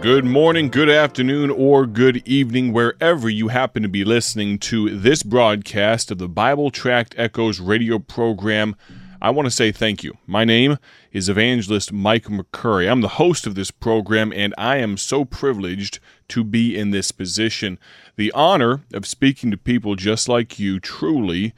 Good morning, good afternoon, or good evening, wherever you happen to be listening to this broadcast of the Bible Tract Echoes radio program. I want to say thank you. My name is Evangelist Mike McCurry. I'm the host of this program, and I am so privileged to be in this position. The honor of speaking to people just like you truly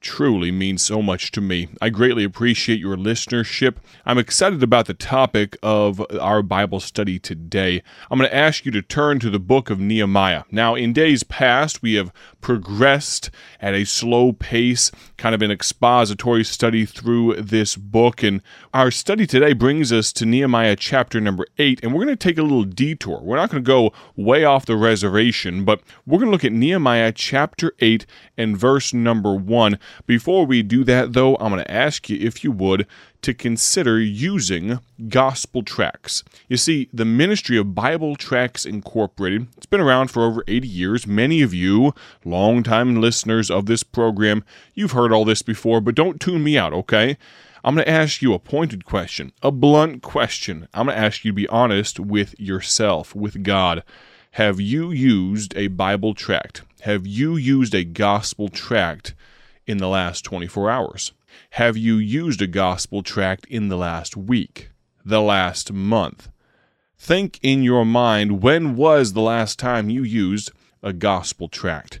truly means so much to me. I greatly appreciate your listenership. I'm excited about the topic of our Bible study today. I'm going to ask you to turn to the book of Nehemiah. Now, in days past, we have progressed at a slow pace, kind of an expository study through this book. And our study today brings us to Nehemiah chapter number 8. And we're going to take a little detour. We're not going to go way off the reservation, but we're going to look at Nehemiah chapter 8 and verse number 1. Before we do that, though, I'm going to ask you, if you would, to consider using gospel tracts. You see, the Ministry of Bible Tracts Incorporated, it's been around for over 80 years. Many of you, longtime listeners of this program, you've heard all this before, but don't tune me out, okay? I'm going to ask you a pointed question, a blunt question. I'm going to ask you to be honest with yourself, with God. Have you used a Bible tract? Have you used a gospel tract in the last 24 hours? Have you used a gospel tract in the last week, the last month? Think in your mind when was the last time you used a gospel tract?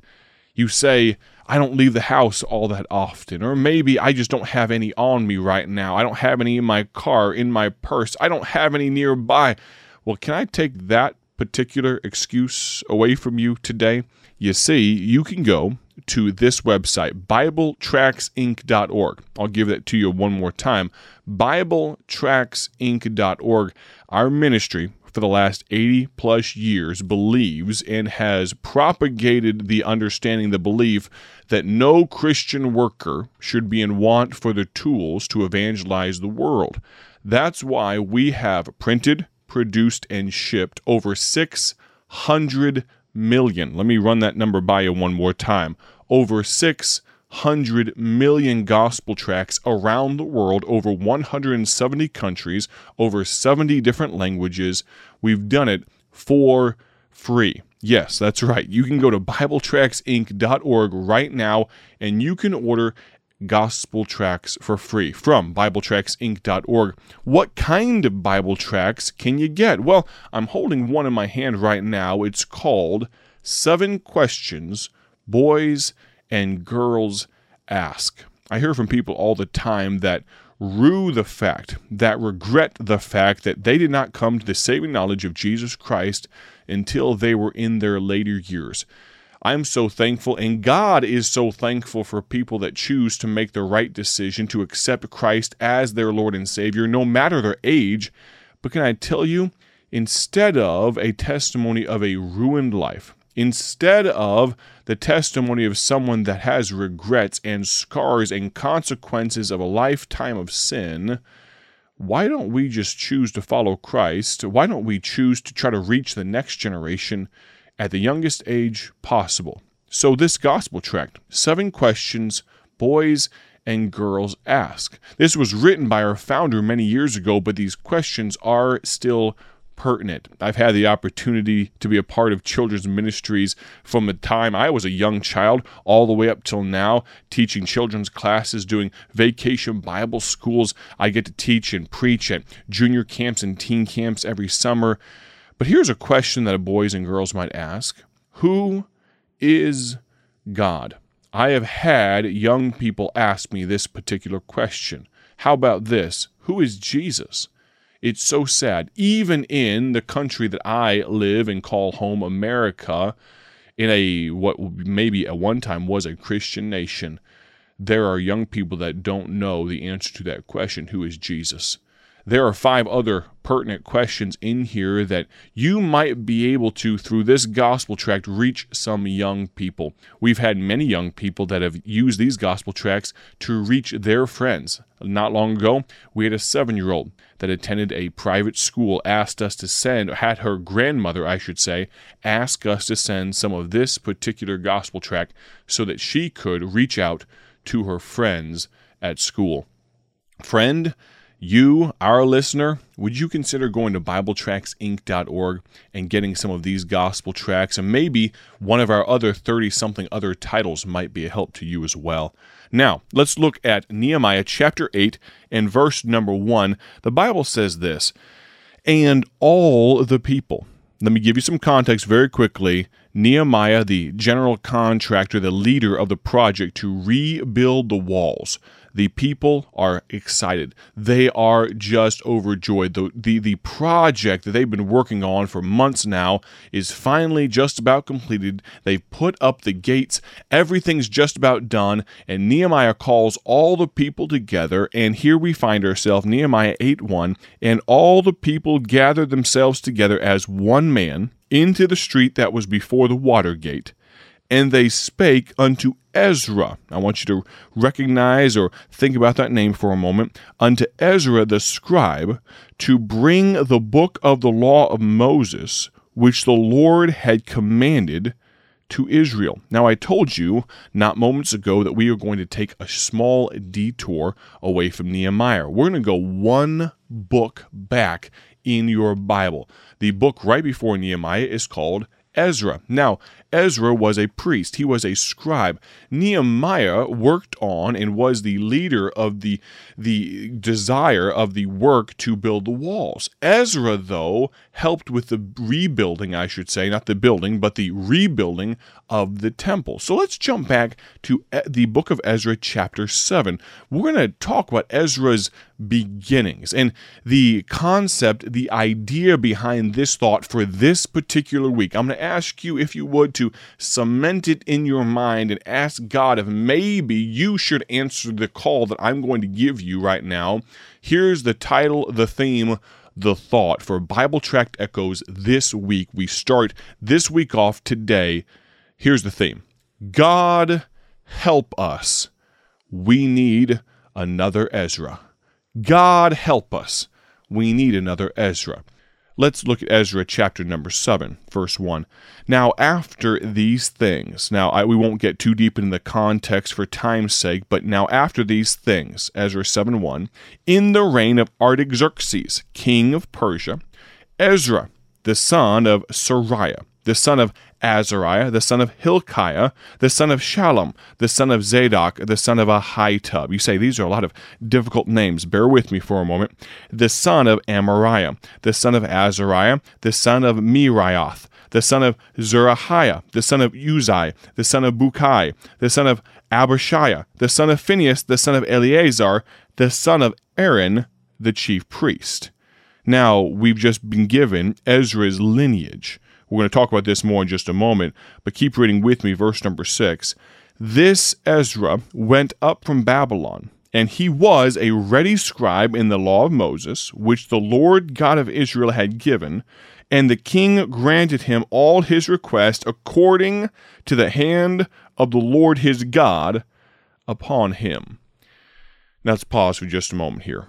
You say, I don't leave the house all that often, or maybe I just don't have any on me right now. I don't have any in my car, in my purse. I don't have any nearby. Well, can I take that particular excuse away from you today? You see, you can go to this website, BibleTractsInc.org. I'll give that to you one more time. BibleTractsInc.org. Our ministry for the last 80 plus years believes and has propagated the understanding, the belief that no Christian worker should be in want for the tools to evangelize the world. That's why we have printed, produced, and shipped over 600 million. Let me run that number by you one more time. Over 600 million gospel tracts around the world, over 170 countries, over 70 different languages. We've done it for free. Yes, that's right. You can go to BibleTractsInc.org right now and you can order gospel tracts for free from BibleTractsInc.org. What kind of Bible tracts can you get? Well, I'm holding one in my hand right now. It's called Seven Questions Boys and Girls Ask. I hear from people all the time that rue the fact, that regret the fact that they did not come to the saving knowledge of Jesus Christ until they were in their later years. I'm so thankful, and God is so thankful for people that choose to make the right decision to accept Christ as their Lord and Savior, no matter their age. But can I tell you, instead of a testimony of a ruined life, instead of the testimony of someone that has regrets and scars and consequences of a lifetime of sin, why don't we just choose to follow Christ? Why don't we choose to try to reach the next generation at the youngest age possible? So, this gospel tract, seven questions boys and girls ask. This was written by our founder many years ago, but these questions are still pertinent. I've had the opportunity to be a part of children's ministries from the time I was a young child all the way up till now, teaching children's classes, doing vacation Bible schools. I get to teach and preach at junior camps and teen camps every summer. But here's a question that boys and girls might ask Who is God? I have had young people ask me this particular question. How about this? Who is Jesus? It's so sad. Even in the country that I live and call home, America, in a what maybe at one time was a Christian nation, there are young people that don't know the answer to that question who is Jesus? There are five other pertinent questions in here that you might be able to, through this gospel tract, reach some young people. We've had many young people that have used these gospel tracts to reach their friends. Not long ago, we had a seven year old that attended a private school asked us to send, had her grandmother, I should say, ask us to send some of this particular gospel tract so that she could reach out to her friends at school. Friend, you, our listener, would you consider going to BibleTractsInc.org and getting some of these gospel tracts? And maybe one of our other 30 something other titles might be a help to you as well. Now, let's look at Nehemiah chapter 8 and verse number 1. The Bible says this And all the people. Let me give you some context very quickly. Nehemiah, the general contractor, the leader of the project to rebuild the walls. The people are excited. They are just overjoyed. The, the, the project that they've been working on for months now is finally just about completed. They've put up the gates. Everything's just about done. And Nehemiah calls all the people together. And here we find ourselves, Nehemiah 8 1. And all the people gathered themselves together as one man into the street that was before the water gate and they spake unto Ezra. I want you to recognize or think about that name for a moment. Unto Ezra the scribe, to bring the book of the law of Moses, which the Lord had commanded to Israel. Now, I told you not moments ago that we are going to take a small detour away from Nehemiah. We're going to go one book back in your Bible. The book right before Nehemiah is called Ezra. Now, Ezra was a priest, he was a scribe. Nehemiah worked on and was the leader of the, the desire of the work to build the walls. Ezra, though, helped with the rebuilding, I should say, not the building, but the rebuilding of the temple. So let's jump back to the book of Ezra, chapter 7. We're going to talk about Ezra's beginnings and the concept, the idea behind this thought for this particular week. I'm going to ask you, if you would, to cement it in your mind and ask God if maybe you should answer the call that I'm going to give you right now. Here's the title, the theme, the thought for Bible Tract Echoes this week. We start this week off today. Here's the theme God help us. We need another Ezra. God help us. We need another Ezra. Let's look at Ezra chapter number 7, verse 1. Now, after these things, now I, we won't get too deep into the context for time's sake, but now after these things, Ezra 7 1, in the reign of Artaxerxes, king of Persia, Ezra, the son of Seraiah, the son of Azariah, the son of Hilkiah, the son of Shallum, the son of Zadok, the son of Ahitub. You say these are a lot of difficult names. Bear with me for a moment. The son of Amariah, the son of Azariah, the son of Meraioth, the son of Zerahiah, the son of Uzai, the son of Bukai, the son of Abishiah, the son of Phinehas, the son of Eleazar, the son of Aaron, the chief priest. Now, we've just been given Ezra's lineage. We're going to talk about this more in just a moment, but keep reading with me, verse number six. This Ezra went up from Babylon, and he was a ready scribe in the law of Moses, which the Lord God of Israel had given, and the king granted him all his requests according to the hand of the Lord his God upon him. Now let's pause for just a moment here.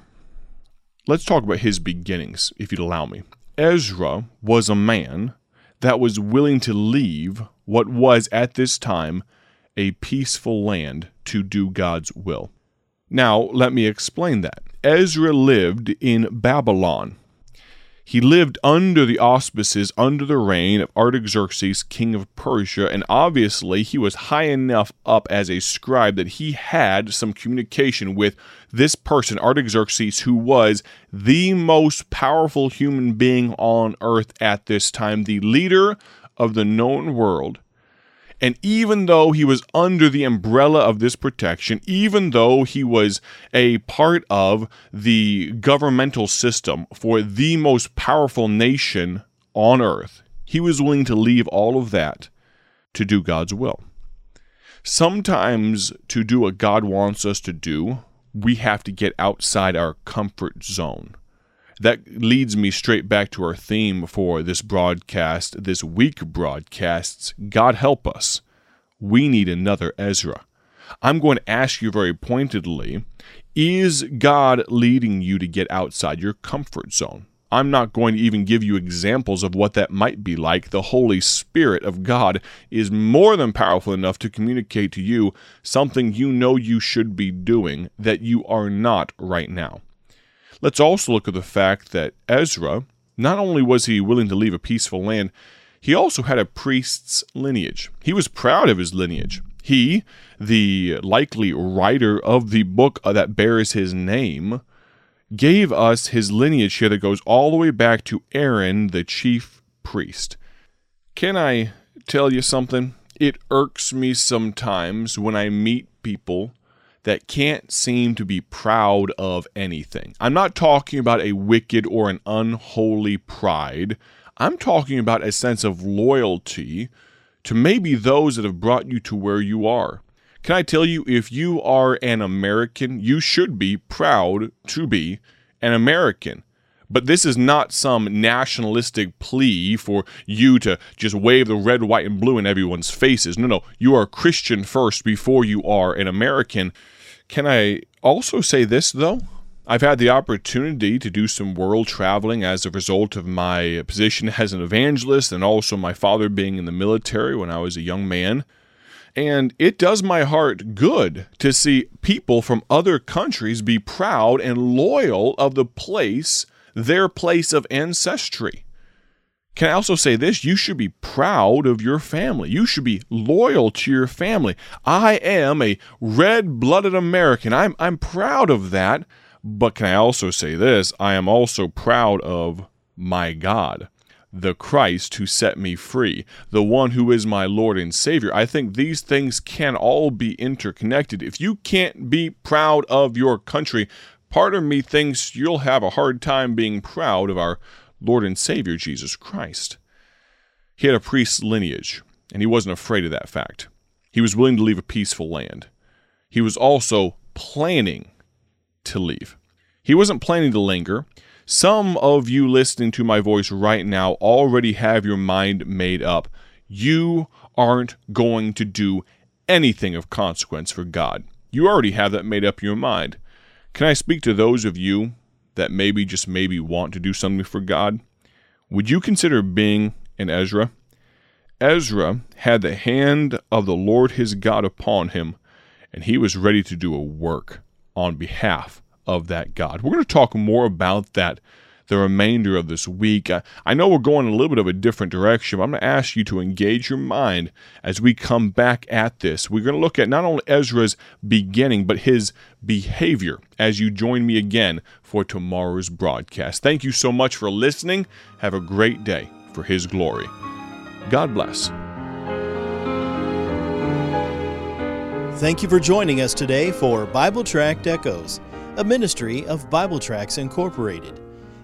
Let's talk about his beginnings, if you'd allow me. Ezra was a man that was willing to leave what was at this time a peaceful land to do God's will. Now, let me explain that. Ezra lived in Babylon. He lived under the auspices, under the reign of Artaxerxes, king of Persia, and obviously he was high enough up as a scribe that he had some communication with this person, Artaxerxes, who was the most powerful human being on earth at this time, the leader of the known world. And even though he was under the umbrella of this protection, even though he was a part of the governmental system for the most powerful nation on earth, he was willing to leave all of that to do God's will. Sometimes, to do what God wants us to do, we have to get outside our comfort zone that leads me straight back to our theme for this broadcast, this week broadcasts God help us. We need another Ezra. I'm going to ask you very pointedly is God leading you to get outside your comfort zone? I'm not going to even give you examples of what that might be like. The Holy Spirit of God is more than powerful enough to communicate to you something you know you should be doing that you are not right now. Let's also look at the fact that Ezra, not only was he willing to leave a peaceful land, he also had a priest's lineage. He was proud of his lineage. He, the likely writer of the book uh, that bears his name, gave us his lineage here that goes all the way back to Aaron, the chief priest. Can I tell you something? It irks me sometimes when I meet people that can't seem to be proud of anything. I'm not talking about a wicked or an unholy pride. I'm talking about a sense of loyalty to maybe those that have brought you to where you are. Can I tell you, if you are an American, you should be proud to be an American. But this is not some nationalistic plea for you to just wave the red, white, and blue in everyone's faces. No, no. You are a Christian first before you are an American. Can I also say this, though? I've had the opportunity to do some world traveling as a result of my position as an evangelist and also my father being in the military when I was a young man. And it does my heart good to see people from other countries be proud and loyal of the place, their place of ancestry. Can I also say this? You should be proud of your family. You should be loyal to your family. I am a red blooded American. I'm, I'm proud of that. But can I also say this? I am also proud of my God, the Christ who set me free, the one who is my Lord and Savior. I think these things can all be interconnected. If you can't be proud of your country, part of me thinks you'll have a hard time being proud of our Lord and Savior, Jesus Christ. He had a priest's lineage, and he wasn't afraid of that fact. He was willing to leave a peaceful land. He was also planning to leave. He wasn't planning to linger. Some of you listening to my voice right now already have your mind made up. You aren't going to do anything of consequence for God. You already have that made up in your mind. Can I speak to those of you that maybe, just maybe, want to do something for God? Would you consider being an Ezra? Ezra had the hand of the Lord his God upon him, and he was ready to do a work on behalf of that God. We're going to talk more about that the remainder of this week. I, know we're going a little bit of a different direction, but I'm going to ask you to engage your mind as we come back at this. We're going to look at not only Ezra's beginning, but his behavior as you join me again for tomorrow's broadcast. Thank you so much for listening. Have a great day for his glory. God bless. Thank you for joining us today for Bible Tract Echoes, a ministry of Bible Tracts Incorporated.